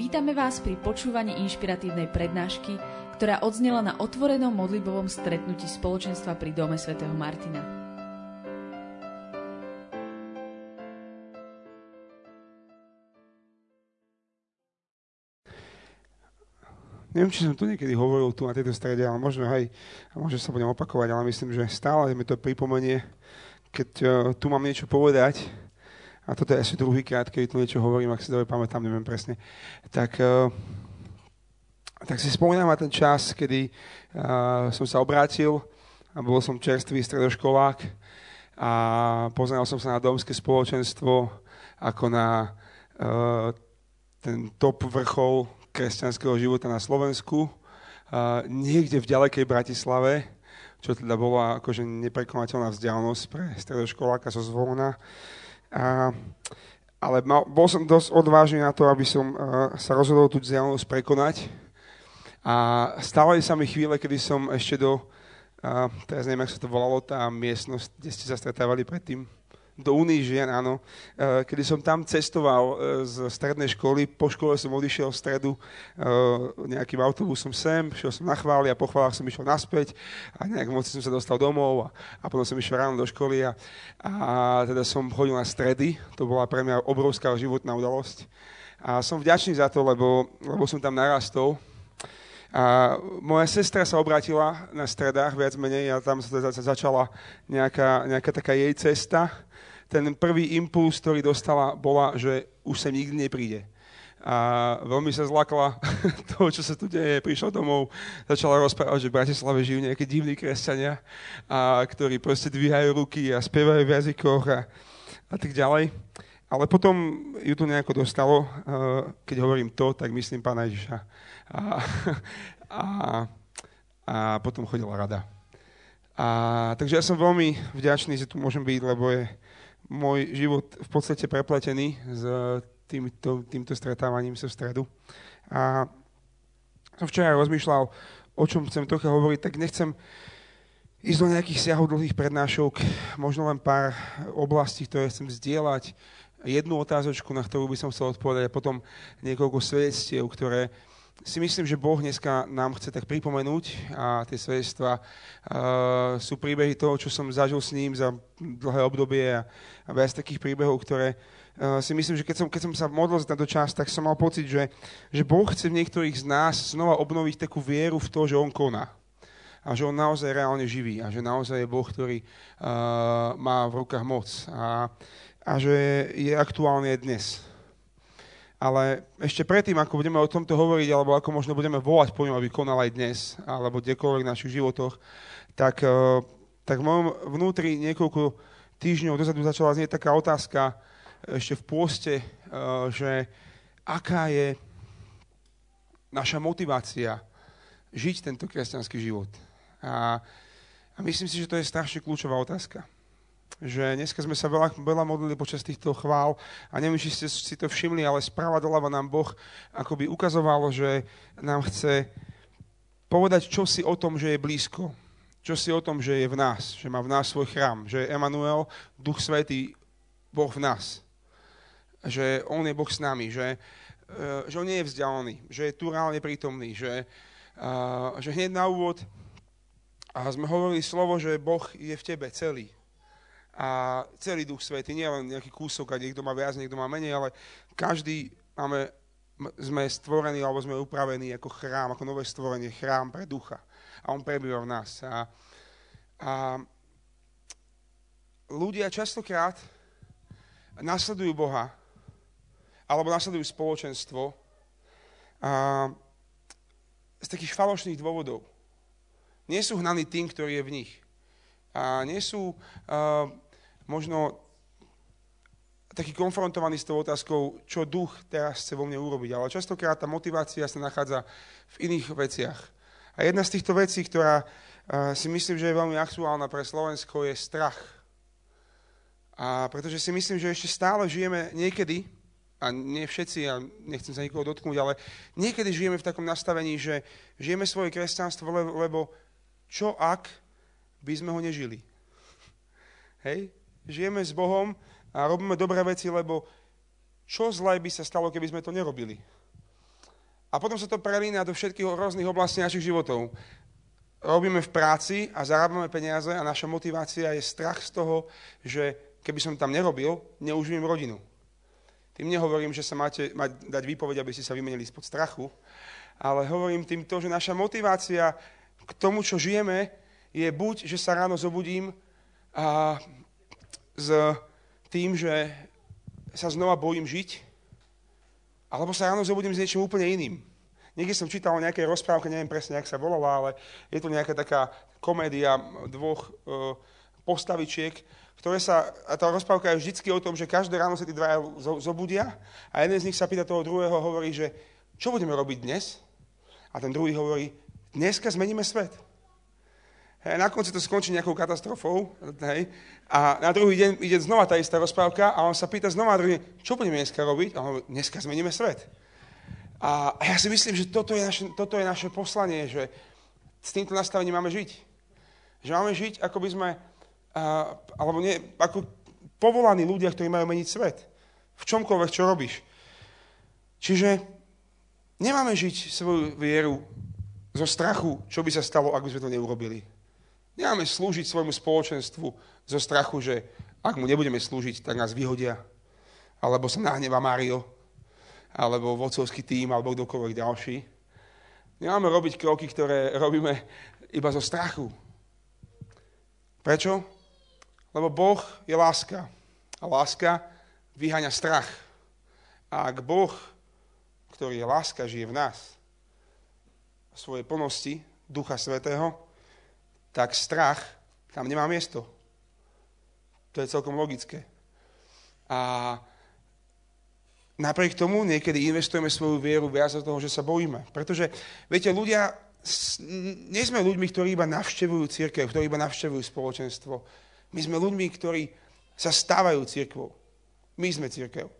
Vítame vás pri počúvaní inšpiratívnej prednášky, ktorá odznela na otvorenom modlibovom stretnutí spoločenstva pri Dome svätého Martina. Neviem, či som tu niekedy hovoril tu na tejto strede, ale možno aj, možno sa budem opakovať, ale myslím, že stále mi to pripomenie, keď uh, tu mám niečo povedať, a toto je asi druhýkrát, keď tu niečo hovorím, ak si dobre pamätám, neviem presne, tak, uh, tak si spomínam na ten čas, kedy uh, som sa obrátil a bol som čerstvý stredoškolák a poznal som sa na domské spoločenstvo ako na uh, ten top vrchol kresťanského života na Slovensku, uh, niekde v ďalekej Bratislave, čo teda bola akože neprekonateľná vzdialenosť pre stredoškoláka zo Zvolna. A, ale mal, bol som dosť odvážny na to, aby som sa rozhodol tú vzdialenosť prekonať. A stávali sa mi chvíle, kedy som ešte do, uh, teraz neviem, ako sa to volalo, tá miestnosť, kde ste sa stretávali predtým, do Unii žien, áno. E, kedy som tam cestoval e, z strednej školy, po škole som odišiel v stredu e, nejakým autobusom sem, šiel som na chváli a po chválach som išiel naspäť a nejak v noci som sa dostal domov a, a potom som išiel ráno do školy a, a teda som chodil na stredy, to bola pre mňa obrovská životná udalosť. A som vďačný za to, lebo, lebo som tam narastol, a moja sestra sa obrátila na stredách viac menej a tam sa začala nejaká, nejaká taká jej cesta ten prvý impuls, ktorý dostala, bola, že už sem nikdy nepríde. A veľmi sa zlakla toho, čo sa tu deje. Prišla domov, začala rozprávať, že v Bratislave žijú nejaké divní kresťania, a, ktorí proste dvíhajú ruky a spievajú v jazykoch a, a tak ďalej. Ale potom ju to nejako dostalo, keď hovorím to, tak myslím pána Ježiša. A, a, a potom chodila rada. A, takže ja som veľmi vďačný, že tu môžem byť, lebo je, môj život v podstate prepletený s týmto, týmto stretávaním sa v stredu. A som včera rozmýšľal, o čom chcem trocha hovoriť, tak nechcem ísť do nejakých siahodlhých prednášok, možno len pár oblastí, ktoré chcem zdieľať, jednu otázočku, na ktorú by som chcel odpovedať a potom niekoľko svedectiev, ktoré si myslím, že Boh dneska nám chce tak pripomenúť a tie svedectvá uh, sú príbehy toho, čo som zažil s ním za dlhé obdobie a, a viac takých príbehov, ktoré uh, si myslím, že keď som, keď som sa modlil za tento čas, tak som mal pocit, že, že Boh chce v niektorých z nás znova obnoviť takú vieru v to, že On koná a že on naozaj reálne živí a že naozaj je Boh, ktorý uh, má v rukách moc a, a že je aktuálne dnes. Ale ešte predtým, ako budeme o tomto hovoriť, alebo ako možno budeme volať po ňom, aby konal aj dnes, alebo kdekoľvek v našich životoch, tak, eh, tak v mojom vnútri niekoľko týždňov dozadu začala znieť taká otázka ešte v pôste, eh, že aká je naša motivácia žiť tento kresťanský život. A, a myslím si, že to je strašne kľúčová otázka že dneska sme sa veľa, veľa modlili počas týchto chvál a neviem, či ste si to všimli, ale správa doľava nám Boh akoby ukazovalo, že nám chce povedať čo si o tom, že je blízko. Čo si o tom, že je v nás, že má v nás svoj chrám, že je Emanuel, Duch Svetý, Boh v nás. Že On je Boh s nami, že, e, že On nie je vzdialený, že je tu reálne prítomný, že, že hneď na úvod a sme hovorili slovo, že Boh je v tebe celý, a celý Duch Svetý, nie len nejaký kúsok a niekto má viac, niekto má menej, ale každý máme, sme stvorení alebo sme upravení ako chrám, ako nové stvorenie, chrám pre ducha. A on prebýva v nás. A, a ľudia častokrát nasledujú Boha alebo nasledujú spoločenstvo a, z takých falošných dôvodov. Nie sú hnaní tým, ktorý je v nich. A nie sú uh, možno taký konfrontovaný s tou otázkou, čo duch teraz chce vo mne urobiť. Ale častokrát tá motivácia sa nachádza v iných veciach. A jedna z týchto vecí, ktorá uh, si myslím, že je veľmi aktuálna pre Slovensko, je strach. A pretože si myslím, že ešte stále žijeme niekedy, a nie všetci, a nechcem sa nikoho dotknúť, ale niekedy žijeme v takom nastavení, že žijeme svoje kresťanstvo, lebo čo ak by sme ho nežili? Hej? žijeme s Bohom a robíme dobré veci, lebo čo zlé by sa stalo, keby sme to nerobili? A potom sa to prelína do všetkých rôznych oblastí našich životov. Robíme v práci a zarábame peniaze a naša motivácia je strach z toho, že keby som tam nerobil, neuživím rodinu. Tým nehovorím, že sa máte mať, dať výpoveď, aby ste sa vymenili spod strachu, ale hovorím tým to, že naša motivácia k tomu, čo žijeme, je buď, že sa ráno zobudím a s tým, že sa znova bojím žiť, alebo sa ráno zobudím s niečím úplne iným. Niekde som čítal o nejakej rozprávke, neviem presne, jak sa volala, ale je to nejaká taká komédia dvoch uh, postavičiek, ktoré sa, a tá rozprávka je vždycky o tom, že každé ráno sa tí dvaja zobudia a jeden z nich sa pýta toho druhého, hovorí, že čo budeme robiť dnes? A ten druhý hovorí, dneska zmeníme svet. Na konci to skončí nejakou katastrofou. Hej, a na druhý deň ide znova tá istá rozprávka a on sa pýta znova druhý čo budeme dneska robiť? A on hovorí, dneska zmeníme svet. A ja si myslím, že toto je naše, toto je naše poslanie, že s týmto nastavením máme žiť. Že máme žiť, ako by sme, uh, alebo nie, ako povolaní ľudia, ktorí majú meniť svet. V čomkoľvek, čo robíš. Čiže nemáme žiť svoju vieru zo strachu, čo by sa stalo, ak by sme to neurobili. Nemáme slúžiť svojmu spoločenstvu zo strachu, že ak mu nebudeme slúžiť, tak nás vyhodia. Alebo sa nahneva Mario, alebo vocovský tým, alebo kdokoľvek ďalší. Nemáme robiť kroky, ktoré robíme iba zo strachu. Prečo? Lebo Boh je láska. A láska vyháňa strach. A ak Boh, ktorý je láska, žije v nás, v svojej plnosti Ducha Svetého, tak strach tam nemá miesto. To je celkom logické. A napriek tomu niekedy investujeme svoju vieru viac do toho, že sa bojíme. Pretože, viete, ľudia, nie sme ľuďmi, ktorí iba navštevujú církev, ktorí iba navštevujú spoločenstvo. My sme ľuďmi, ktorí sa stávajú církvou. My sme církev.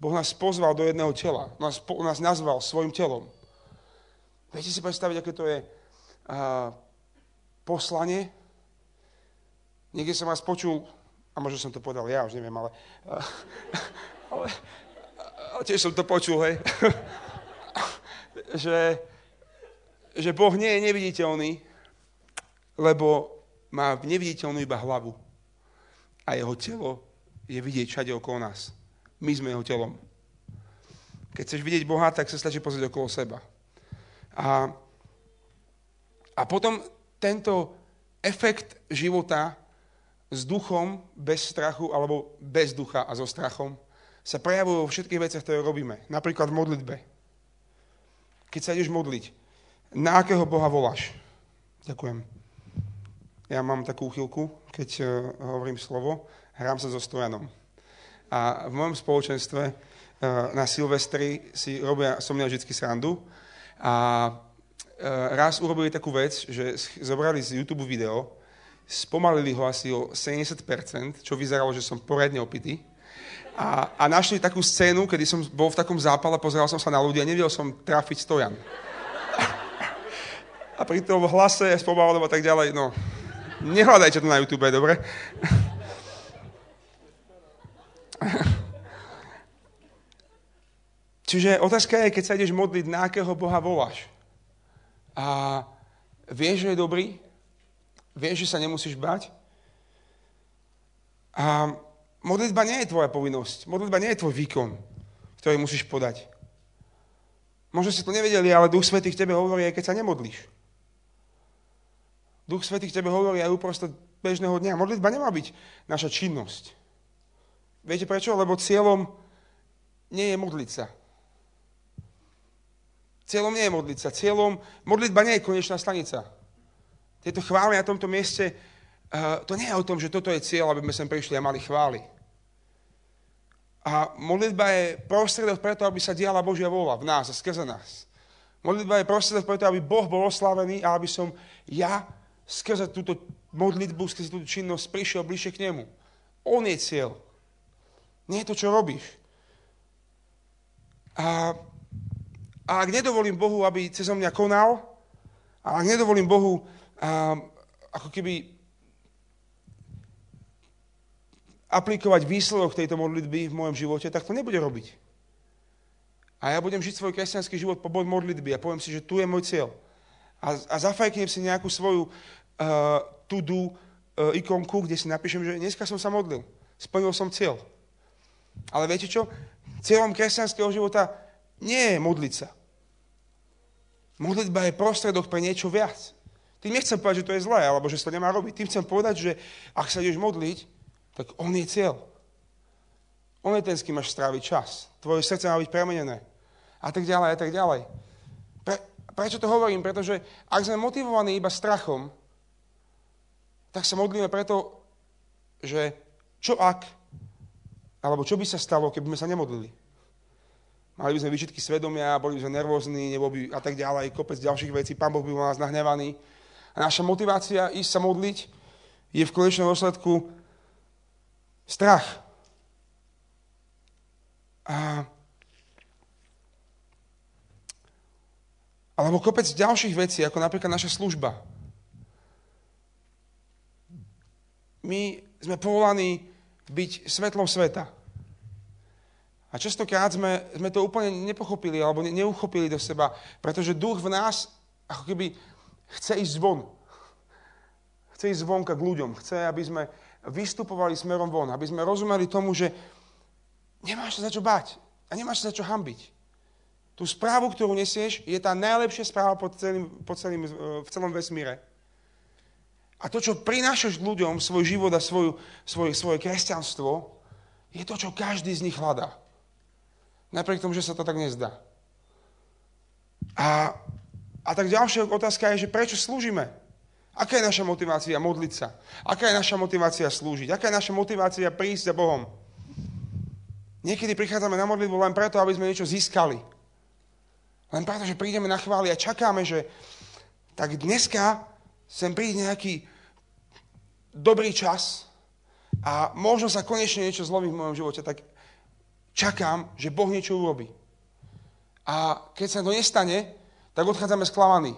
Boh nás pozval do jedného tela. Nás, nás nazval svojim telom. Viete si predstaviť, aké to je uh, poslanie. Niekde som vás počul, a možno som to povedal ja, už neviem, ale, ale, ale tiež som to počul, hej, že, že Boh nie je neviditeľný, lebo má neviditeľnú iba hlavu a jeho telo je vidieť všade okolo nás. My sme jeho telom. Keď chceš vidieť Boha, tak sa stačí pozrieť okolo seba. A, a potom tento efekt života s duchom, bez strachu alebo bez ducha a so strachom sa prejavujú vo všetkých veciach, ktoré robíme. Napríklad v modlitbe. Keď sa ideš modliť, na akého Boha voláš? Ďakujem. Ja mám takú chvíľku, keď uh, hovorím slovo, hrám sa so stojanom. A v mojom spoločenstve uh, na Silvestri si robia so mňa vždy srandu a Eh, raz urobili takú vec, že zobrali z YouTube video, spomalili ho asi o 70%, čo vyzeralo, že som poriadne opitý. A, a našli takú scénu, kedy som bol v takom zápale, pozeral som sa na ľudí a nevedel som trafiť stojan. A pri tom hlase, spomalom a tak ďalej, no, nehľadajte to na YouTube, dobre? Čiže otázka je, keď sa ideš modliť, na akého Boha voláš? A vieš, že je dobrý, vieš, že sa nemusíš bať. A modlitba nie je tvoja povinnosť, modlitba nie je tvoj výkon, ktorý musíš podať. Možno ste to nevedeli, ale Duch Svetý k tebe hovorí, aj keď sa nemodlíš. Duch Svetý k tebe hovorí aj uprostred bežného dňa. Modlitba nemá byť naša činnosť. Viete prečo? Lebo cieľom nie je modliť sa. Cieľom nie je modliť sa. Cieľom, modlitba nie je konečná stanica. Tieto chvály na tomto mieste, uh, to nie je o tom, že toto je cieľ, aby sme sem prišli a mali chvály. A modlitba je prostredok preto, aby sa diala Božia vola v nás a skrze nás. Modlitba je prostredok preto, aby Boh bol oslavený a aby som ja skrze túto modlitbu, skrze túto činnosť prišiel bližšie k nemu. On je cieľ. Nie je to, čo robíš. A a ak nedovolím Bohu, aby cez mňa konal, a ak nedovolím Bohu um, ako keby aplikovať výsledok tejto modlitby v mojom živote, tak to nebude robiť. A ja budem žiť svoj kresťanský život po bod modlitby a poviem si, že tu je môj cieľ. A, a zafajknem si nejakú svoju uh, to-do uh, ikonku, kde si napíšem, že dneska som sa modlil. Splnil som cieľ. Ale viete čo? Cieľom kresťanského života nie je modliť sa. Modlitba je prostredok pre niečo viac. Tým nechcem povedať, že to je zlé, alebo že sa to nemá robiť. Tým chcem povedať, že ak sa ideš modliť, tak on je cieľ. On je ten, s kým máš stráviť čas. Tvoje srdce má byť premenené a tak ďalej a tak ďalej. Pre, prečo to hovorím? Pretože ak sme motivovaní iba strachom, tak sa modlíme preto, že čo ak, alebo čo by sa stalo, keby sme sa nemodlili. Mali by sme vyčitky svedomia, boli by sme nervózni, nebo by a tak ďalej, kopec ďalších vecí, pán Boh by bol nás nahnevaný. A naša motivácia ísť sa modliť je v konečnom dôsledku strach. A Alebo kopec ďalších vecí, ako napríklad naša služba. My sme povolaní byť svetlom sveta. A častokrát sme, sme to úplne nepochopili alebo ne, neuchopili do seba, pretože duch v nás ako keby chce ísť zvon. Chce ísť zvonka k ľuďom. Chce, aby sme vystupovali smerom von. Aby sme rozumeli tomu, že nemáš sa za čo báť. A nemáš sa za čo hambiť. Tú správu, ktorú nesieš, je tá najlepšia správa po celým, po celým, v celom vesmíre. A to, čo prinášaš ľuďom, svoj život a svoju, svoj, svoje kresťanstvo, je to, čo každý z nich hľadá. Napriek tomu, že sa to tak nezdá. A, a tak ďalšia otázka je, že prečo slúžime? Aká je naša motivácia modliť sa? Aká je naša motivácia slúžiť? Aká je naša motivácia prísť za Bohom? Niekedy prichádzame na modlitbu len preto, aby sme niečo získali. Len preto, že prídeme na chváli a čakáme, že tak dneska sem príde nejaký dobrý čas a možno sa konečne niečo zlomí v mojom živote, tak čakám, že Boh niečo urobí. A keď sa to nestane, tak odchádzame sklamaní.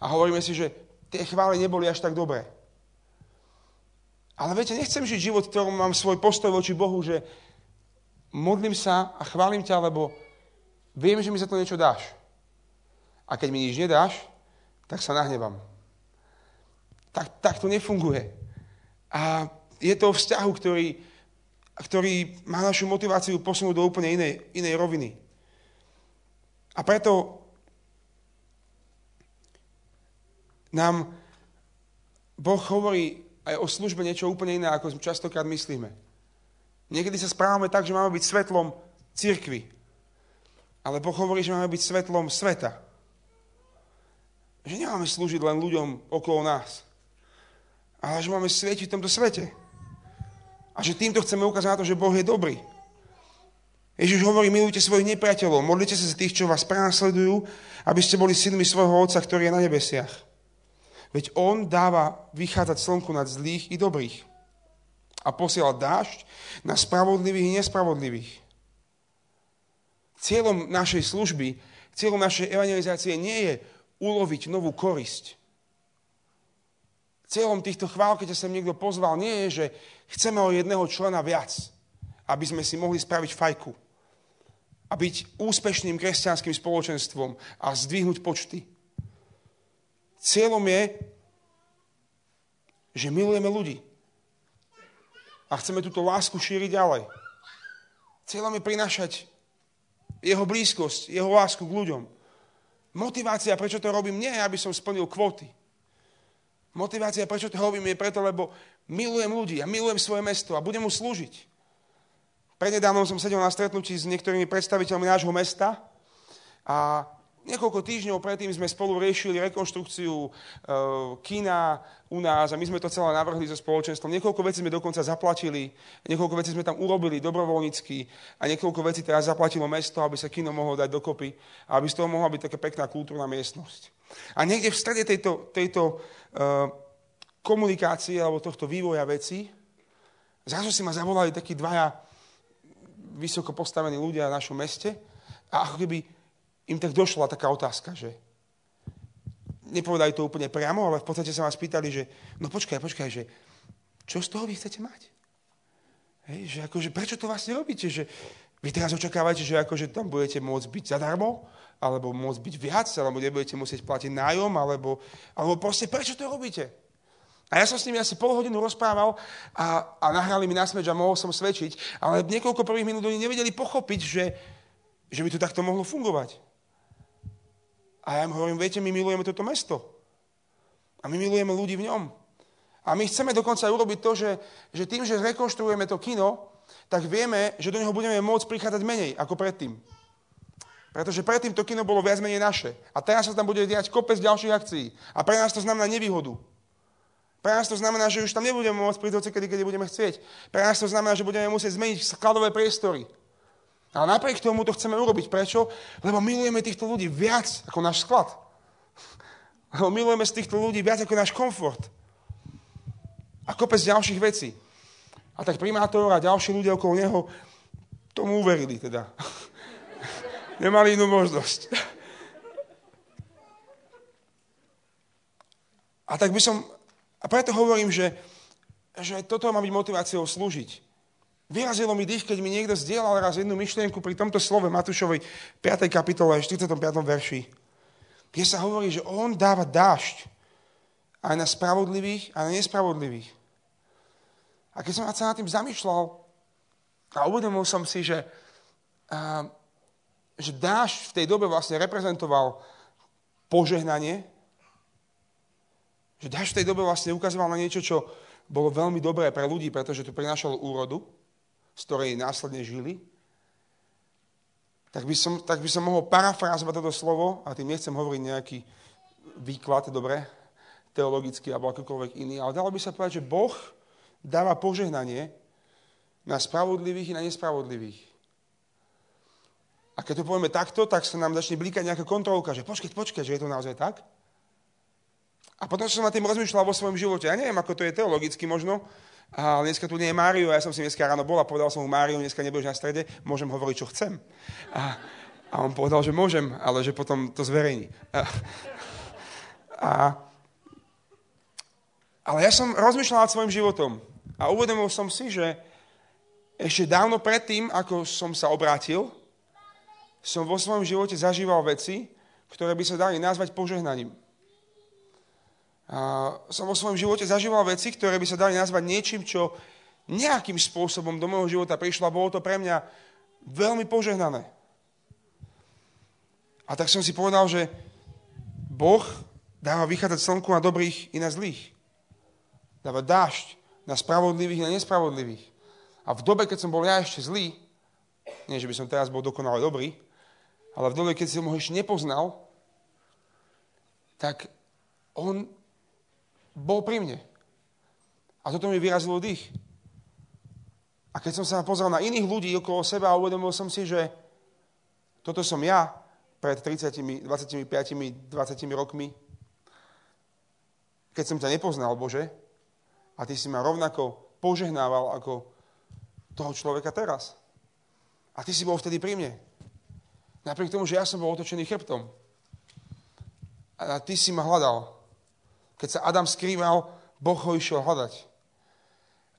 A hovoríme si, že tie chvály neboli až tak dobré. Ale viete, nechcem žiť život, v ktorom mám svoj postoj voči Bohu, že modlím sa a chválim ťa, lebo Viem, že mi za to niečo dáš. A keď mi nič nedáš, tak sa nahnevám. Tak, tak to nefunguje. A je to vzťahu, ktorý, ktorý má našu motiváciu posunúť do úplne inej, inej roviny. A preto nám Boh hovorí aj o službe niečo úplne iné, ako častokrát myslíme. Niekedy sa správame tak, že máme byť svetlom církvy. Ale Boh hovorí, že máme byť svetlom sveta. Že nemáme slúžiť len ľuďom okolo nás. Ale že máme svietiť v tomto svete. A že týmto chceme ukázať na to, že Boh je dobrý. Ježiš hovorí, milujte svojich nepriateľov, modlite sa za tých, čo vás prenasledujú, aby ste boli synmi svojho Otca, ktorý je na nebesiach. Veď On dáva vychádzať slnku nad zlých i dobrých. A posiela dážď na spravodlivých i nespravodlivých. Cieľom našej služby, cieľom našej evangelizácie nie je uloviť novú korisť. Cieľom týchto chvál, keď sa sem niekto pozval, nie je, že chceme o jedného člena viac, aby sme si mohli spraviť fajku a byť úspešným kresťanským spoločenstvom a zdvihnúť počty. Cieľom je, že milujeme ľudí a chceme túto lásku šíriť ďalej. Cieľom je prinášať jeho blízkosť, jeho lásku k ľuďom. Motivácia, prečo to robím, nie je, aby som splnil kvóty. Motivácia, prečo to robím, je preto, lebo milujem ľudí a milujem svoje mesto a budem mu slúžiť. Prednedávnom som sedel na stretnutí s niektorými predstaviteľmi nášho mesta a Niekoľko týždňov predtým sme spolu riešili rekonštrukciu e, kina u nás a my sme to celé navrhli so spoločenstvom. Niekoľko vecí sme dokonca zaplatili, niekoľko vecí sme tam urobili dobrovoľnícky a niekoľko vecí teraz zaplatilo mesto, aby sa kino mohlo dať dokopy a aby z toho mohla byť taká pekná kultúrna miestnosť. A niekde v strede tejto, tejto e, komunikácie alebo tohto vývoja veci zrazu si ma zavolali takí dvaja vysoko postavení ľudia v našom meste a ako keby im tak došla taká otázka, že nepovedali to úplne priamo, ale v podstate sa vás pýtali, že no počkaj, počkaj, že čo z toho vy chcete mať? Hej, že akože, prečo to vlastne robíte? Že Vy teraz očakávate, že akože tam budete môcť byť zadarmo, alebo môcť byť viac, alebo nebudete musieť platiť nájom, alebo, alebo proste prečo to robíte? A ja som s nimi asi pol hodinu rozprával a, a nahrali mi nasmeč a mohol som svedčiť, ale niekoľko prvých minút oni nevedeli pochopiť, že, že by to takto mohlo fungovať. A ja im hovorím, viete, my milujeme toto mesto. A my milujeme ľudí v ňom. A my chceme dokonca urobiť to, že, že tým, že zrekonštruujeme to kino, tak vieme, že do neho budeme môcť prichádzať menej ako predtým. Pretože predtým to kino bolo viac menej naše. A teraz sa tam bude diať kopec ďalších akcií. A pre nás to znamená nevýhodu. Pre nás to znamená, že už tam nebudeme môcť prísť kedy, kedy budeme chcieť. Pre nás to znamená, že budeme musieť zmeniť skladové priestory. Ale napriek tomu to chceme urobiť. Prečo? Lebo milujeme týchto ľudí viac ako náš sklad. Lebo milujeme z týchto ľudí viac ako náš komfort. A kopec ďalších vecí. A tak primátor a ďalší ľudia okolo neho tomu uverili teda. Nemali inú možnosť. A tak by som, a preto hovorím, že, že toto má byť motiváciou slúžiť. Vyrazilo mi dých, keď mi niekto zdieľal raz jednu myšlienku pri tomto slove Matúšovej 5. kapitole, 45. verši, kde sa hovorí, že on dáva dážď aj na spravodlivých, aj na nespravodlivých. A keď som sa nad tým zamýšľal a uvedomil som si, že, a, že dážď v tej dobe vlastne reprezentoval požehnanie, že dážď v tej dobe vlastne ukazoval na niečo, čo bolo veľmi dobré pre ľudí, pretože to prinášalo úrodu, z ktorej následne žili, tak by som, tak by som mohol parafrázovať toto slovo, a tým nechcem hovoriť nejaký výklad, dobre, teologický alebo akokoľvek iný, ale dalo by sa povedať, že Boh dáva požehnanie na spravodlivých i na nespravodlivých. A keď to povieme takto, tak sa nám začne blíkať nejaká kontrolka, že počkať, počkať, že je to naozaj tak? A potom som na tým rozmýšľal vo svojom živote. Ja neviem, ako to je teologicky možno, a dneska tu nie je Mário, ja som si dneska ráno bol a povedal som mu, Mário, dneska nebudeš na strede, môžem hovoriť, čo chcem. A, a on povedal, že môžem, ale že potom to zverejní. A, a, ale ja som rozmýšľal nad svojim životom a uvedomil som si, že ešte dávno predtým, ako som sa obrátil, som vo svojom živote zažíval veci, ktoré by sa dali nazvať požehnaním. A som vo svojom živote zažíval veci, ktoré by sa dali nazvať niečím, čo nejakým spôsobom do môjho života prišlo a bolo to pre mňa veľmi požehnané. A tak som si povedal, že Boh dáva vychádzať slnku na dobrých i na zlých. Dáva dážď na spravodlivých na nespravodlivých. A v dobe, keď som bol ja ešte zlý, nie, že by som teraz bol dokonale dobrý, ale v dobe, keď som ho ešte nepoznal, tak on bol pri mne. A toto mi vyrazilo dých. A keď som sa pozrel na iných ľudí okolo seba a uvedomil som si, že toto som ja pred 30, 25, 20 rokmi, keď som ťa nepoznal, Bože, a ty si ma rovnako požehnával ako toho človeka teraz. A ty si bol vtedy pri mne. Napriek tomu, že ja som bol otočený chrbtom. A ty si ma hľadal. Keď sa Adam skrýval, Boh ho išiel hľadať.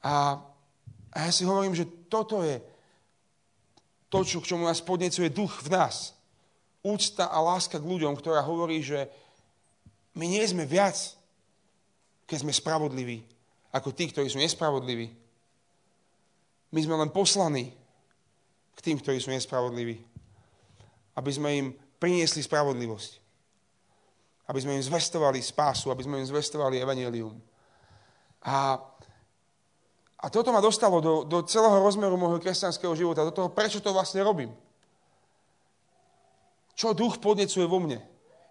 A, a ja si hovorím, že toto je to, čo, k čomu nás podnecuje duch v nás. Úcta a láska k ľuďom, ktorá hovorí, že my nie sme viac, keď sme spravodliví, ako tí, ktorí sú nespravodliví. My sme len poslaní k tým, ktorí sú nespravodliví. Aby sme im priniesli spravodlivosť aby sme im zvestovali spásu, aby sme im zvestovali evanelium. A, a toto ma dostalo do, do celého rozmeru môjho kresťanského života, do toho, prečo to vlastne robím. Čo duch podnecuje vo mne?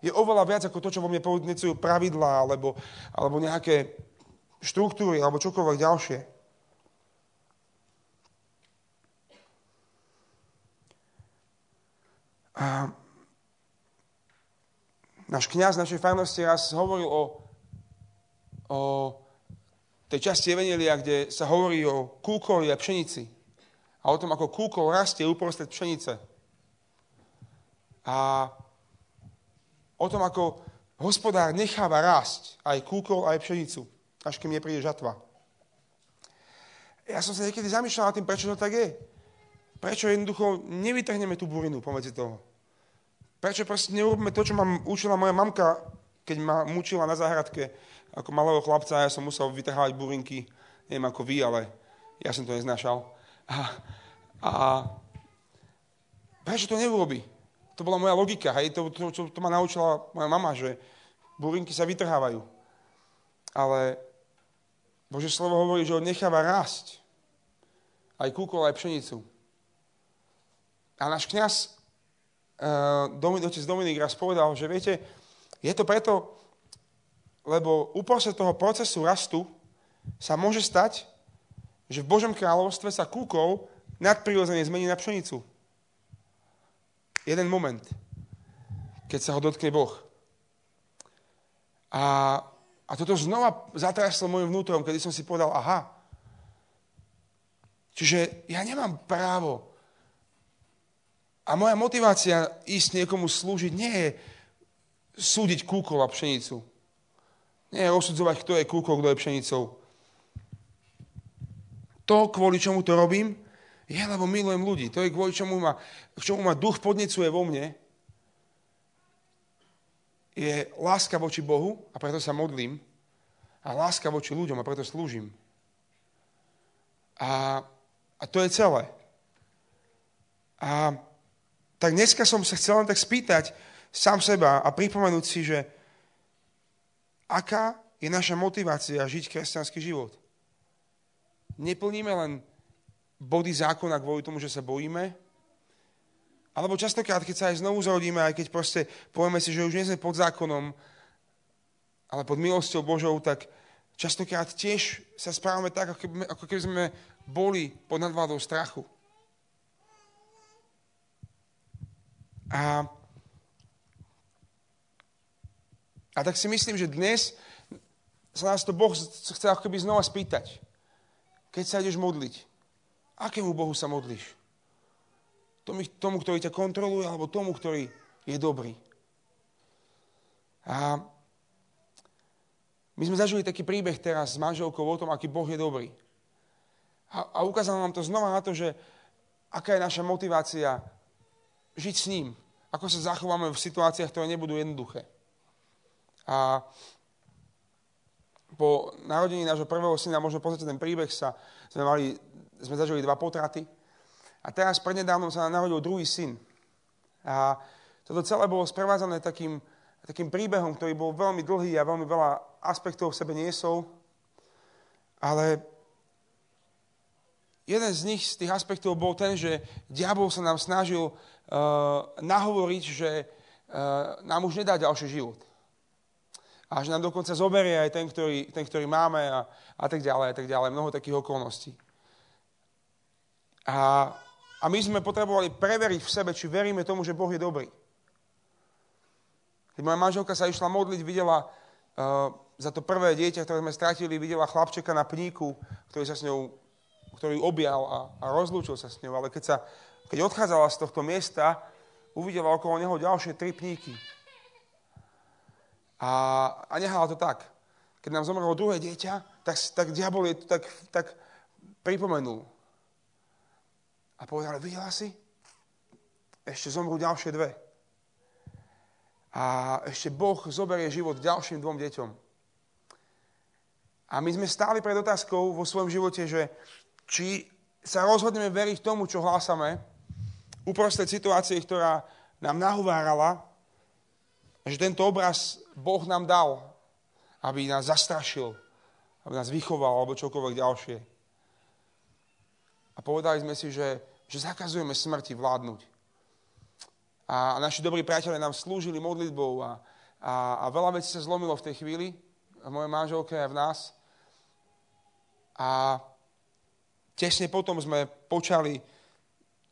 Je oveľa viac ako to, čo vo mne podnecujú pravidlá, alebo, alebo nejaké štruktúry, alebo čokoľvek ďalšie. A náš kňaz našej farnosti raz hovoril o, o tej časti Evenelia, kde sa hovorí o kúkoli a pšenici. A o tom, ako kúkol rastie uprostred pšenice. A o tom, ako hospodár necháva rásť aj kúkol, aj pšenicu, až kým nepríde žatva. Ja som sa niekedy zamýšľal nad tým, prečo to tak je. prečo jednoducho nevytrhneme tú burinu pomedzi toho? Prečo proste neurobíme to, čo ma učila moja mamka, keď ma mučila na záhradke ako malého chlapca, ja som musel vytrhávať burinky, neviem ako vy, ale ja som to neznášal. A, a prečo to neurobi? To bola moja logika, hej, to, to, to, to ma naučila moja mama, že burinky sa vytrhávajú. Ale Bože slovo hovorí, že on necháva rásť aj kúkol, aj pšenicu. A náš kniaz, uh, otec Dominik raz povedal, že viete, je to preto, lebo uprostred toho procesu rastu sa môže stať, že v Božom kráľovstve sa kúkol nadprirodzene zmení na pšenicu. Jeden moment, keď sa ho dotkne Boh. A a toto znova zatraslo môjim vnútrom, kedy som si povedal, aha. Čiže ja nemám právo. A moja motivácia ísť niekomu slúžiť nie je súdiť kúkol a pšenicu. Nie je osudzovať, kto je kúkol, kto je pšenicou. To, kvôli čomu to robím, je, lebo milujem ľudí. To je kvôli čomu ma, čomu ma duch podnecuje vo mne, je láska voči Bohu a preto sa modlím a láska voči ľuďom a preto slúžim. A, a to je celé. A tak dneska som sa chcel len tak spýtať sám seba a pripomenúť si, že aká je naša motivácia žiť kresťanský život. Neplníme len body zákona kvôli tomu, že sa bojíme, alebo častokrát, keď sa aj znovu zrodíme, aj keď proste povieme si, že už nie sme pod zákonom, ale pod milosťou Božou, tak častokrát tiež sa správame tak, ako keby, sme boli pod nadvládou strachu. A, a tak si myslím, že dnes sa nás to Boh chce ako keby znova spýtať. Keď sa ideš modliť, akému Bohu sa modlíš? tomu, ktorý ťa kontroluje, alebo tomu, ktorý je dobrý. A my sme zažili taký príbeh teraz s manželkou o tom, aký Boh je dobrý. A, a ukázal nám to znova na to, že aká je naša motivácia žiť s ním. Ako sa zachováme v situáciách, ktoré nebudú jednoduché. A po narodení nášho prvého syna, možno pozrite ten príbeh, sa, sme, mali, sme zažili dva potraty. A teraz prednedávnom sa narodil druhý syn. A toto celé bolo sprevádzané takým, takým príbehom, ktorý bol veľmi dlhý a veľmi veľa aspektov v sebe niesol. Ale jeden z nich, z tých aspektov bol ten, že diabol sa nám snažil nahovoriť, že uh, nám už nedá ďalší život. A že nám dokonca zoberie aj ten, ktorý, ten, ktorý máme a, a tak ďalej, a tak ďalej. Mnoho takých okolností. A a my sme potrebovali preveriť v sebe, či veríme tomu, že Boh je dobrý. Keď moja manželka sa išla modliť, videla uh, za to prvé dieťa, ktoré sme stratili, videla chlapčeka na pníku, ktorý sa s ňou, ktorý objal a, a rozlúčil sa s ňou. Ale keď, sa, keď odchádzala z tohto miesta, uvidela okolo neho ďalšie tri pníky. A, a nehala to tak. Keď nám zomrelo druhé dieťa, tak, tak diabol je to tak, tak pripomenul. A povedal, videla si? Ešte zomrú ďalšie dve. A ešte Boh zoberie život ďalším dvom deťom. A my sme stáli pred otázkou vo svojom živote, že či sa rozhodneme veriť tomu, čo hlásame, uprostred situácie, ktorá nám nahovárala, že tento obraz Boh nám dal, aby nás zastrašil, aby nás vychoval, alebo čokoľvek ďalšie. A povedali sme si, že že zakazujeme smrti vládnuť. A naši dobrí priatelia nám slúžili modlitbou a, a, a veľa vecí sa zlomilo v tej chvíli, v mojej manželke a v nás. A tesne potom sme počali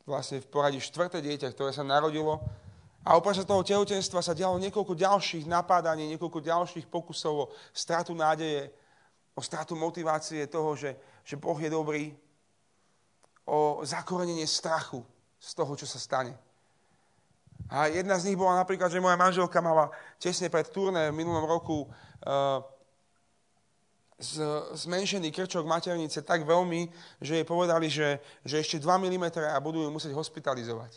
vlastne v poradí štvrté dieťa, ktoré sa narodilo. A uprostred toho tehotenstva sa dialo niekoľko ďalších napádaní, niekoľko ďalších pokusov o stratu nádeje, o stratu motivácie toho, že, že Boh je dobrý, o zakorenenie strachu z toho, čo sa stane. A jedna z nich bola napríklad, že moja manželka mala tesne pred turné v minulom roku uh, zmenšený krčok maternice tak veľmi, že jej povedali, že, že ešte 2 mm a budú ju musieť hospitalizovať.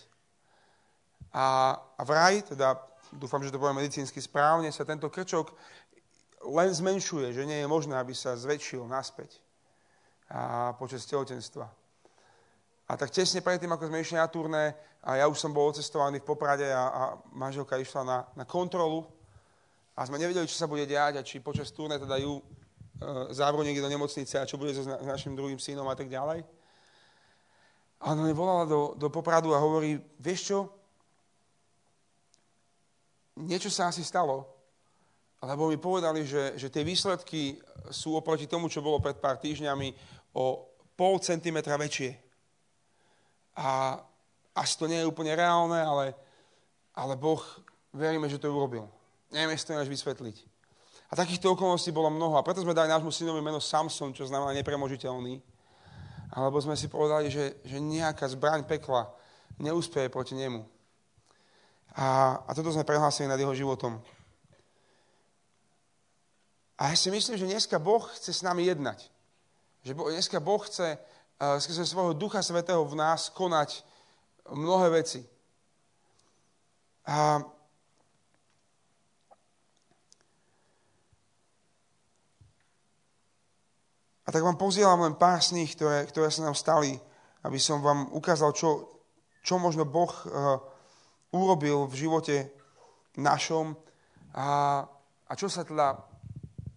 A, a vraj, teda dúfam, že to poviem medicínsky správne, sa tento krčok len zmenšuje, že nie je možné, aby sa zväčšil naspäť a počas tehotenstva. A tak tesne predtým, ako sme išli na turné, a ja už som bol ocestovaný v Poprade a, a manželka išla na, na kontrolu a sme nevedeli, čo sa bude diať a či počas turné teda ju e, závrú niekde do nemocnice a čo bude so s našim druhým synom a tak ďalej. A ona volala do, do Popradu a hovorí, vieš čo, niečo sa asi stalo, lebo mi povedali, že, že tie výsledky sú oproti tomu, čo bolo pred pár týždňami, o pol centimetra väčšie. A asi to nie je úplne reálne, ale, ale Boh, veríme, že to urobil. Nevieme si to než vysvetliť. A takýchto okolností bolo mnoho. A preto sme dali nášmu synovi meno Samson, čo znamená nepremožiteľný. Alebo sme si povedali, že, že nejaká zbraň pekla neúspeje proti nemu. A, a toto sme prehlásili nad jeho životom. A ja si myslím, že dneska Boh chce s nami jednať. Že dneska Boh chce uh, skrze svojho Ducha Svetého v nás konať mnohé veci. A A tak vám pozielam len pár nich, ktoré, ktoré sa nám stali, aby som vám ukázal, čo, čo možno Boh uh, urobil v živote našom a, a čo sa teda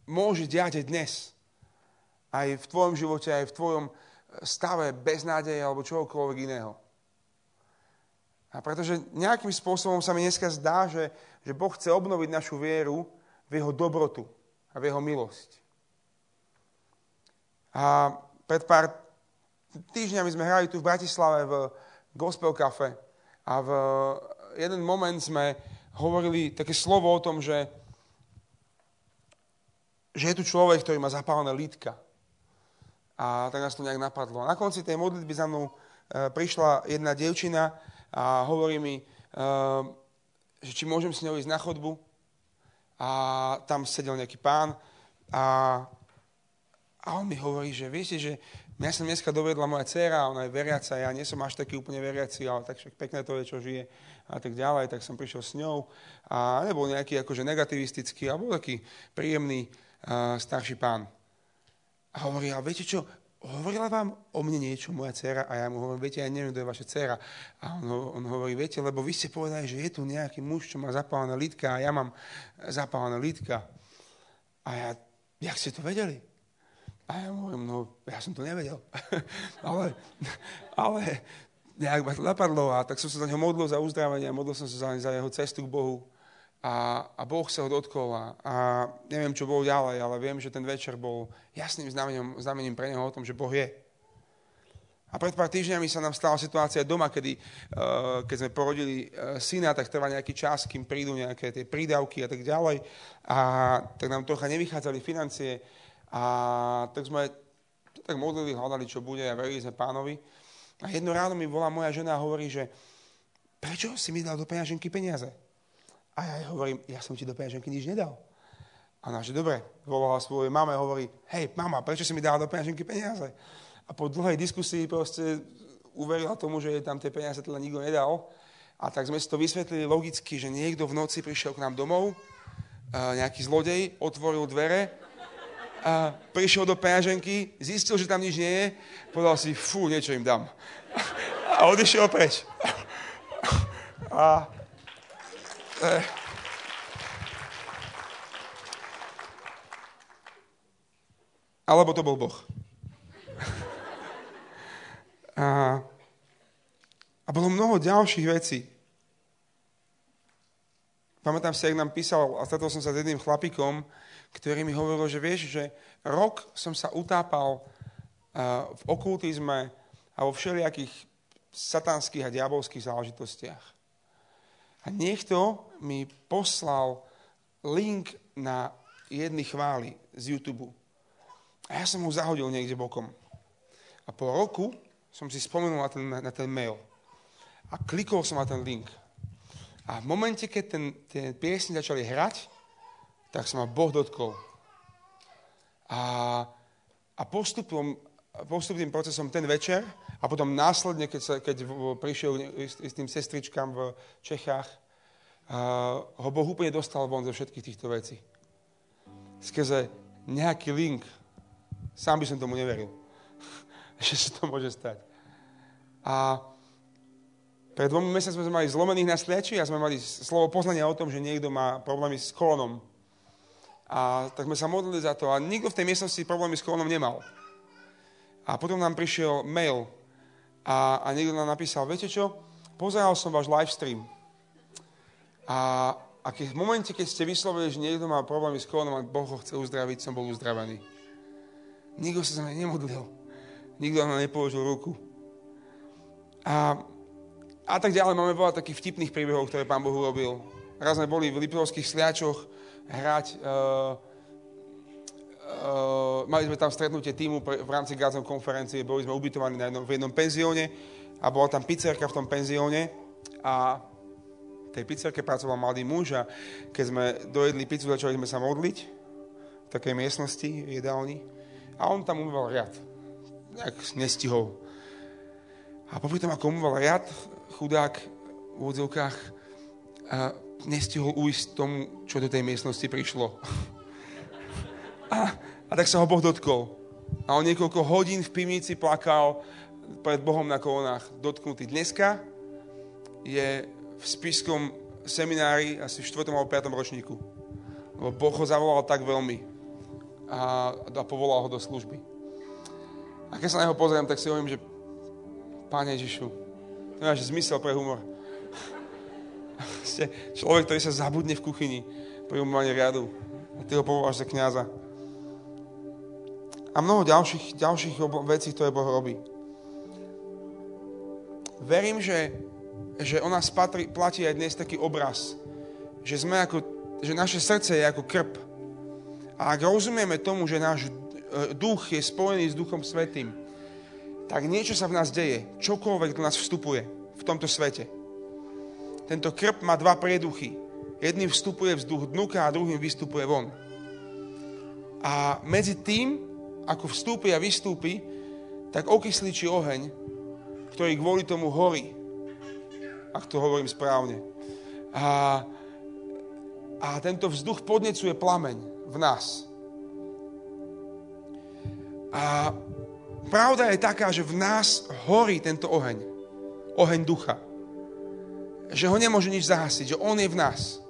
môže diať aj dnes. Aj v tvojom živote, aj v tvojom stave beznádeje alebo čohokoľvek iného. A pretože nejakým spôsobom sa mi dneska zdá, že, že Boh chce obnoviť našu vieru v jeho dobrotu a v jeho milosť. A pred pár týždňami sme hrali tu v Bratislave v Gospel Cafe a v jeden moment sme hovorili také slovo o tom, že že je tu človek, ktorý má zapálené lítka. A tak nás to nejak napadlo. Na konci tej modlitby za mnou e, prišla jedna dievčina a hovorí mi, e, že či môžem s ňou ísť na chodbu. A tam sedel nejaký pán a, a on mi hovorí, že viete, že mňa som dneska dovedla moja dcera, ona je veriaca, ja nie som až taký úplne veriaci, ale tak však pekné to je, čo žije a tak ďalej, tak som prišiel s ňou a nebol nejaký akože negativistický, ale taký príjemný, starší pán. A hovorí, a viete čo, hovorila vám o mne niečo moja dcera? A ja mu hovorím, viete, ja neviem, kto je vaša dcera. A on, on hovorí, viete, lebo vy ste povedali, že je tu nejaký muž, čo má zapálené lítka a ja mám zapálené lítka. A ja, jak ste to vedeli? A ja hovorím, no, ja som to nevedel. ale, ale nejak ma to napadlo a tak som sa za neho modlil za uzdravenie, modlil som sa za, za jeho cestu k Bohu a, a Boh sa ho dotkol a, a neviem, čo bolo ďalej, ale viem, že ten večer bol jasným znamením, znamením pre neho o tom, že Boh je. A pred pár týždňami sa nám stala situácia doma, kedy, uh, keď sme porodili uh, syna, tak trvá nejaký čas, kým prídu nejaké tie prídavky a tak ďalej. A tak nám trocha nevychádzali financie. A tak sme tak modlili, hľadali, čo bude a verili sme pánovi. A jedno ráno mi volá moja žena a hovorí, že prečo si mi dal do peňaženky peniaze? A ja jej hovorím, ja som ti do peňaženky nič nedal. A ona, že dobre, volala svojej mame a hovorí, hej, mama, prečo si mi dala do peňaženky peniaze? A po dlhej diskusii proste uverila tomu, že tam tie peniaze teda nikto nedal. A tak sme si to vysvetlili logicky, že niekto v noci prišiel k nám domov, nejaký zlodej, otvoril dvere, a prišiel do peňaženky, zistil, že tam nič nie je, povedal si, fú, niečo im dám. A odišiel preč. A Eh. Alebo to bol Boh. A, a bolo mnoho ďalších vecí. Pamätám si, ak nám písal, a stretol som sa s jedným chlapikom, ktorý mi hovoril, že vieš, že rok som sa utápal v okultizme a vo všelijakých satanských a diabolských záležitostiach. A niekto mi poslal link na jedny chvály z YouTube. A ja som ho zahodil niekde bokom. A po roku som si spomenul na ten, na ten mail. A klikol som na ten link. A v momente, keď ten, tie piesne začali hrať, tak sa ma Boh dotkol. A, a postupom, postupným procesom ten večer a potom následne, keď, sa, keď prišiel s tým sestričkám v Čechách, uh, ho Boh úplne dostal von zo všetkých týchto vecí. Skrze nejaký link. Sám by som tomu neveril, že sa to môže stať. A pred dvomi mesiacmi sme mali zlomených na sliači a sme mali slovo poznania o tom, že niekto má problémy s kolonom. A tak sme sa modlili za to a nikto v tej miestnosti problémy s kolonom nemal. A potom nám prišiel mail a, a niekto nám napísal, viete čo, pozeral som váš live stream. A, a keď, v momente, keď ste vyslovili, že niekto má problémy s kolonom a Boh ho chce uzdraviť, som bol uzdravený. Nikto sa za mňa nemodlil. Nikto na nepoložil ruku. A a tak ďalej. Máme veľa takých vtipných príbehov, ktoré pán Boh urobil. Raz sme boli v Liptovských sliačoch hrať. Uh, uh, mali sme tam stretnutie týmu pre, v rámci Gádzom konferencie. Boli sme ubytovaní na jednom, v jednom penzióne a bola tam pizzerka v tom penzióne a v tej pizzerke pracoval mladý muž a keď sme dojedli pizzu, začali sme sa modliť v takej miestnosti, v jedálni a on tam umýval riad. Nejak nestihol. A popri tom, ako umýval riad, chudák v úvodzovkách a nestihol ujsť tomu, čo do tej miestnosti prišlo. A, a tak sa ho Boh dotkol. A on niekoľko hodín v pivnici plakal pred Bohom na kolonách dotknutý. Dneska je v spiskom seminári asi v 4. alebo 5. ročníku. Lebo Boh ho zavolal tak veľmi a, a povolal ho do služby. A keď sa na neho pozriem, tak si hovorím, že Pane Ježišu, Nemáš zmysel pre humor. Ste človek, ktorý sa zabudne v kuchyni pri umývaní riadu. A ty ho povoláš za kniaza. A mnoho ďalších, ďalších vecí, ktoré Boh robí. Verím, že, že o nás patrí, platí aj dnes taký obraz, že, sme ako, že naše srdce je ako krp. A ak rozumieme tomu, že náš e, duch je spojený s Duchom Svetým, tak niečo sa v nás deje. Čokoľvek do nás vstupuje v tomto svete. Tento krp má dva prieduchy. Jedným vstupuje vzduch dnuka a druhým vystupuje von. A medzi tým, ako vstúpi a vystúpi, tak okysličí oheň, ktorý kvôli tomu horí. Ak to hovorím správne. A, a tento vzduch podnecuje plameň v nás. A Pravda je taká, že v nás horí tento oheň. Oheň ducha. Že ho nemôže nič zahasiť, že on je v nás.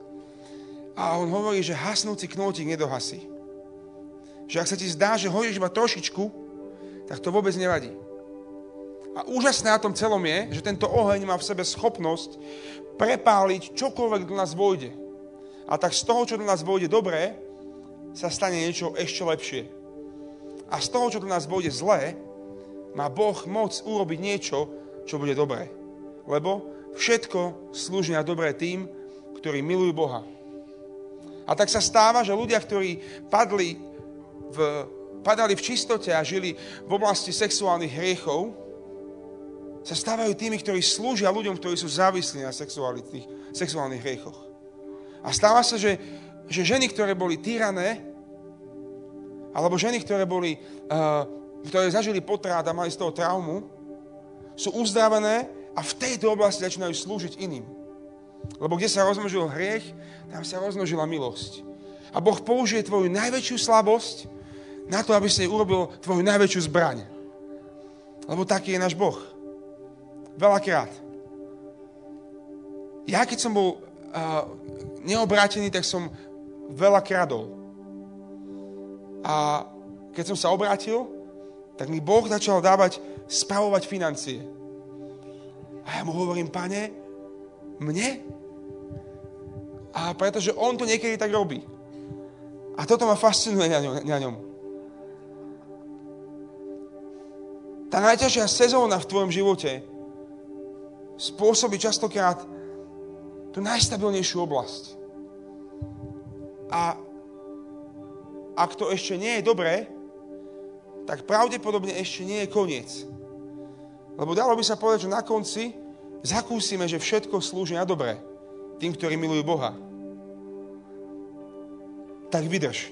A on hovorí, že hasnúci knótik nedohasí. Že ak sa ti zdá, že horíš iba trošičku, tak to vôbec nevadí. A úžasné na tom celom je, že tento oheň má v sebe schopnosť prepáliť čokoľvek do nás vojde. A tak z toho, čo do nás vojde dobré, sa stane niečo ešte lepšie. A z toho, čo do nás vojde zlé, má Boh moc urobiť niečo, čo bude dobré. Lebo všetko slúži na dobré tým, ktorí milujú Boha. A tak sa stáva, že ľudia, ktorí padli v, padali v čistote a žili v oblasti sexuálnych hriechov, sa stávajú tými, ktorí slúžia ľuďom, ktorí sú závislí na sexuálnych hriechoch. A stáva sa, že, že ženy, ktoré boli týrané, alebo ženy, ktoré boli uh, ktoré zažili potrát a mali z toho traumu, sú uzdravené a v tejto oblasti začínajú slúžiť iným. Lebo kde sa rozmnožil hriech, tam sa rozmnožila milosť. A Boh použije tvoju najväčšiu slabosť na to, aby si urobil tvoju najväčšiu zbraň. Lebo taký je náš Boh. Veľakrát. Ja keď som bol uh, neobrátený, tak som veľa kradol. A keď som sa obrátil, tak mi Boh začal dávať, spravovať financie. A ja mu hovorím, pane, mne? A pretože on to niekedy tak robí. A toto ma fascinuje na ňom. Na ňom. Tá najťažšia sezóna v tvojom živote spôsobí častokrát tú najstabilnejšiu oblasť. A ak to ešte nie je dobré, tak pravdepodobne ešte nie je koniec. Lebo dalo by sa povedať, že na konci zakúsime, že všetko slúži na dobre tým, ktorí milujú Boha. Tak vydrž.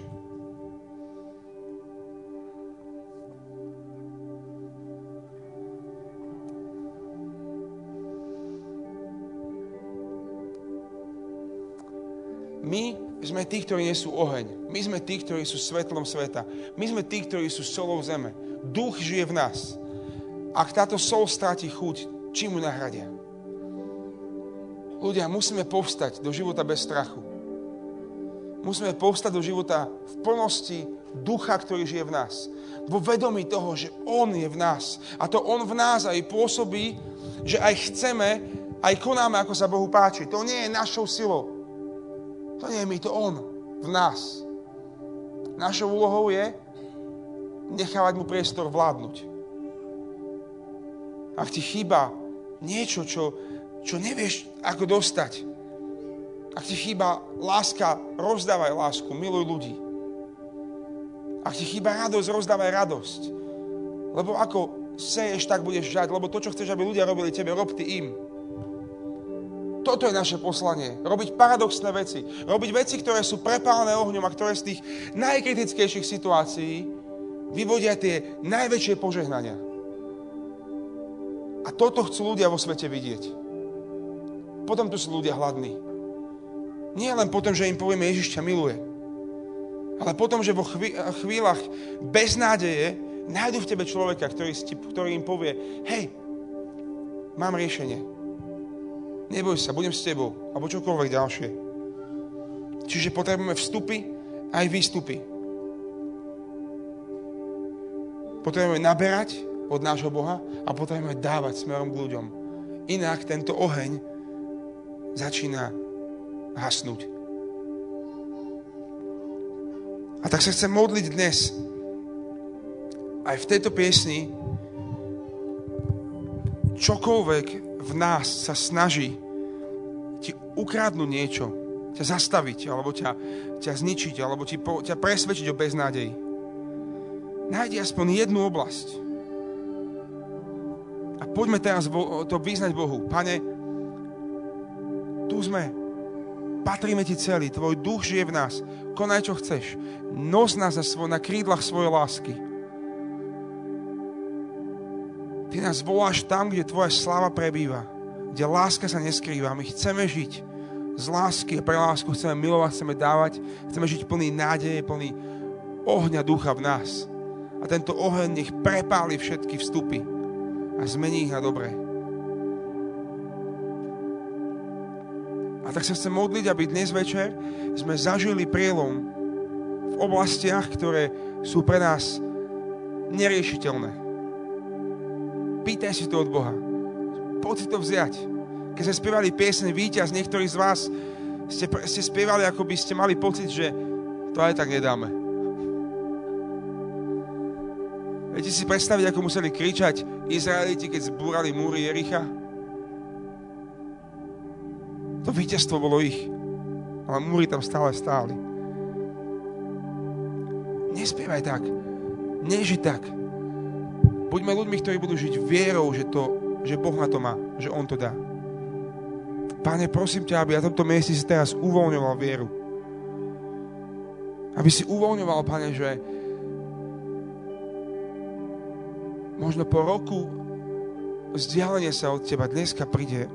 My sme tí, ktorí nie sú oheň. My sme tí, ktorí sú svetlom sveta. My sme tí, ktorí sú solou zeme. Duch žije v nás. Ak táto sol stráti chuť, čím mu nahradia? Ľudia, musíme povstať do života bez strachu. Musíme povstať do života v plnosti ducha, ktorý žije v nás. Vo vedomí toho, že On je v nás. A to On v nás aj pôsobí, že aj chceme, aj konáme, ako sa Bohu páči. To nie je našou silou. To nie je my, to On v nás. Našou úlohou je nechávať mu priestor vládnuť. Ak ti chýba niečo, čo, čo nevieš, ako dostať, ak ti chýba láska, rozdávaj lásku, miluj ľudí. Ak ti chýba radosť, rozdávaj radosť. Lebo ako seješ, tak budeš žať. Lebo to, čo chceš, aby ľudia robili tebe, rob ty im. Toto je naše poslanie. Robiť paradoxné veci. Robiť veci, ktoré sú prepálené ohňom a ktoré z tých najkritickejších situácií vyvodia tie najväčšie požehnania. A toto chcú ľudia vo svete vidieť. Potom tu sú ľudia hladní. Nie len potom, že im povieme, Ježiš ťa miluje. Ale potom, že vo chvíľach beznádeje nájdu v tebe človeka, ktorý, ktorý im povie, hej, mám riešenie. Neboj sa, budem s tebou. Alebo čokoľvek ďalšie. Čiže potrebujeme vstupy aj výstupy. Potrebujeme naberať od nášho Boha a potrebujeme dávať smerom k ľuďom. Inak tento oheň začína hasnúť. A tak sa chcem modliť dnes aj v tejto piesni čokoľvek v nás sa snaží ti ukradnúť niečo, ťa zastaviť, alebo ťa, ťa zničiť, alebo ti po, ťa presvedčiť o beznádeji. Nájdi aspoň jednu oblasť. A poďme teraz to vyznať Bohu. Pane, tu sme, patríme ti celý, tvoj duch žije v nás. Konaj, čo chceš. Nos nás na, svoj, na krídlach svojej lásky. Ty nás voláš tam, kde tvoja sláva prebýva. Kde láska sa neskrýva. My chceme žiť z lásky a pre lásku chceme milovať, chceme dávať, chceme žiť plný nádeje, plný ohňa ducha v nás. A tento oheň nech prepáli všetky vstupy a zmení ich na dobré. A tak sa chcem modliť, aby dnes večer sme zažili prielom v oblastiach, ktoré sú pre nás neriešiteľné. Pýtaj si to od Boha. Poď si to vziať. Keď sme spievali piesne Víťaz, niektorí z vás ste, ste spievali, ako by ste mali pocit, že to aj tak nedáme. Viete si predstaviť, ako museli kričať Izraeliti, keď zbúrali múry Jericha? To víťazstvo bolo ich. Ale múry tam stále stáli. Nespievaj tak. Neži tak. Buďme ľuďmi, ktorí budú žiť vierou, že, to, že Boh na to má, že On to dá. Pane, prosím ťa, aby na tomto mieste si teraz uvoľňoval vieru. Aby si uvoľňoval, Pane, že možno po roku vzdialenie sa od Teba dneska príde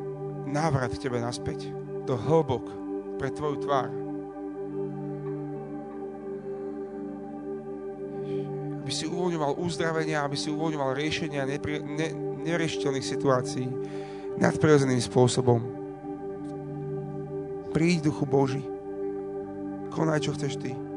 návrat k Tebe naspäť do hlbok pre Tvoju tvár. Aby si uvoľňoval uzdravenia, aby si uvoľňoval riešenia nepri, ne, neriešiteľných situácií nadprirodzeným spôsobom. Príď, Duchu Boží. Konaj, čo chceš Ty.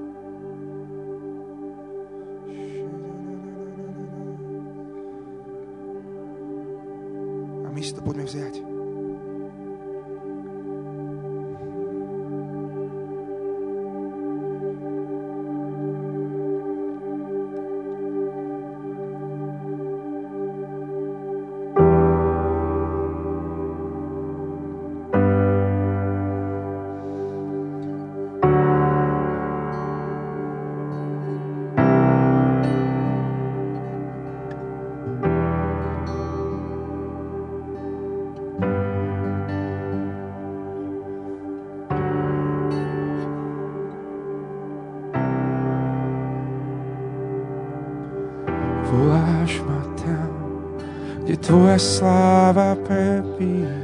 Tvoja sláva prebíja,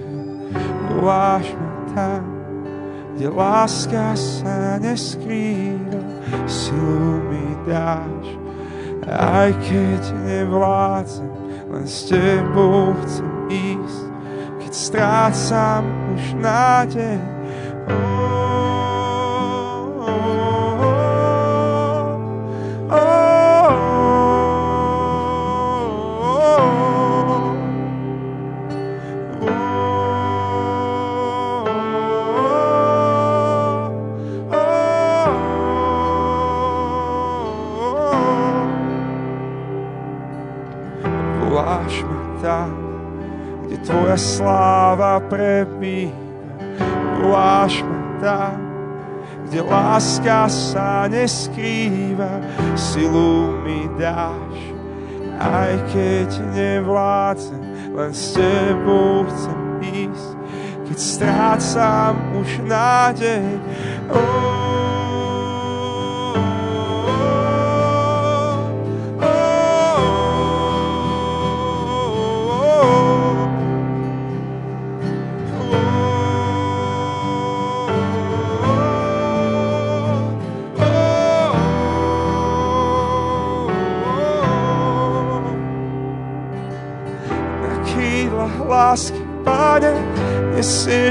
voláš ma tam, kde láska sa neskrýva, silu mi dáš. Aj keď nevládzem, len s tebou chcem ísť, keď strácam už nádej. Oh. Sláva prebíha. Voláš ma tam, kde láska sa neskrýva, silu mi dáš. Aj keď nevládzem, len s tebou chcem ísť, keď strácam už nádej. Oh,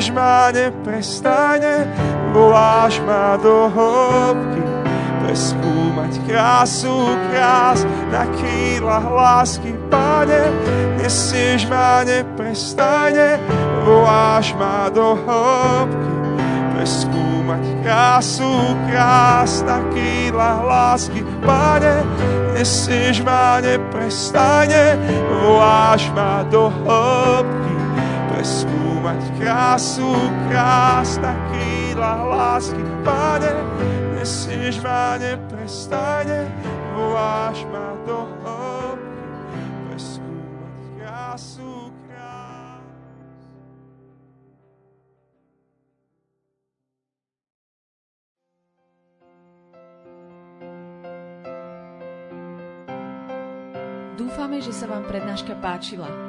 nesieš ma neprestane, voláš ma do hĺbky, preskúmať krásu krás na krídlach lásky, Pane, nesieš ma neprestane, voláš ma do hĺbky, preskúmať krásu krás na krídlach lásky, Pane, nesieš ma neprestane, voláš ma do hĺbky, preskúmať krásu, krás na krídla lásky. Pane, nesieš ma neprestane, voláš ma do hĺbky, preskúmať krásu, krás. Dúfame, že sa vám prednáška páčila.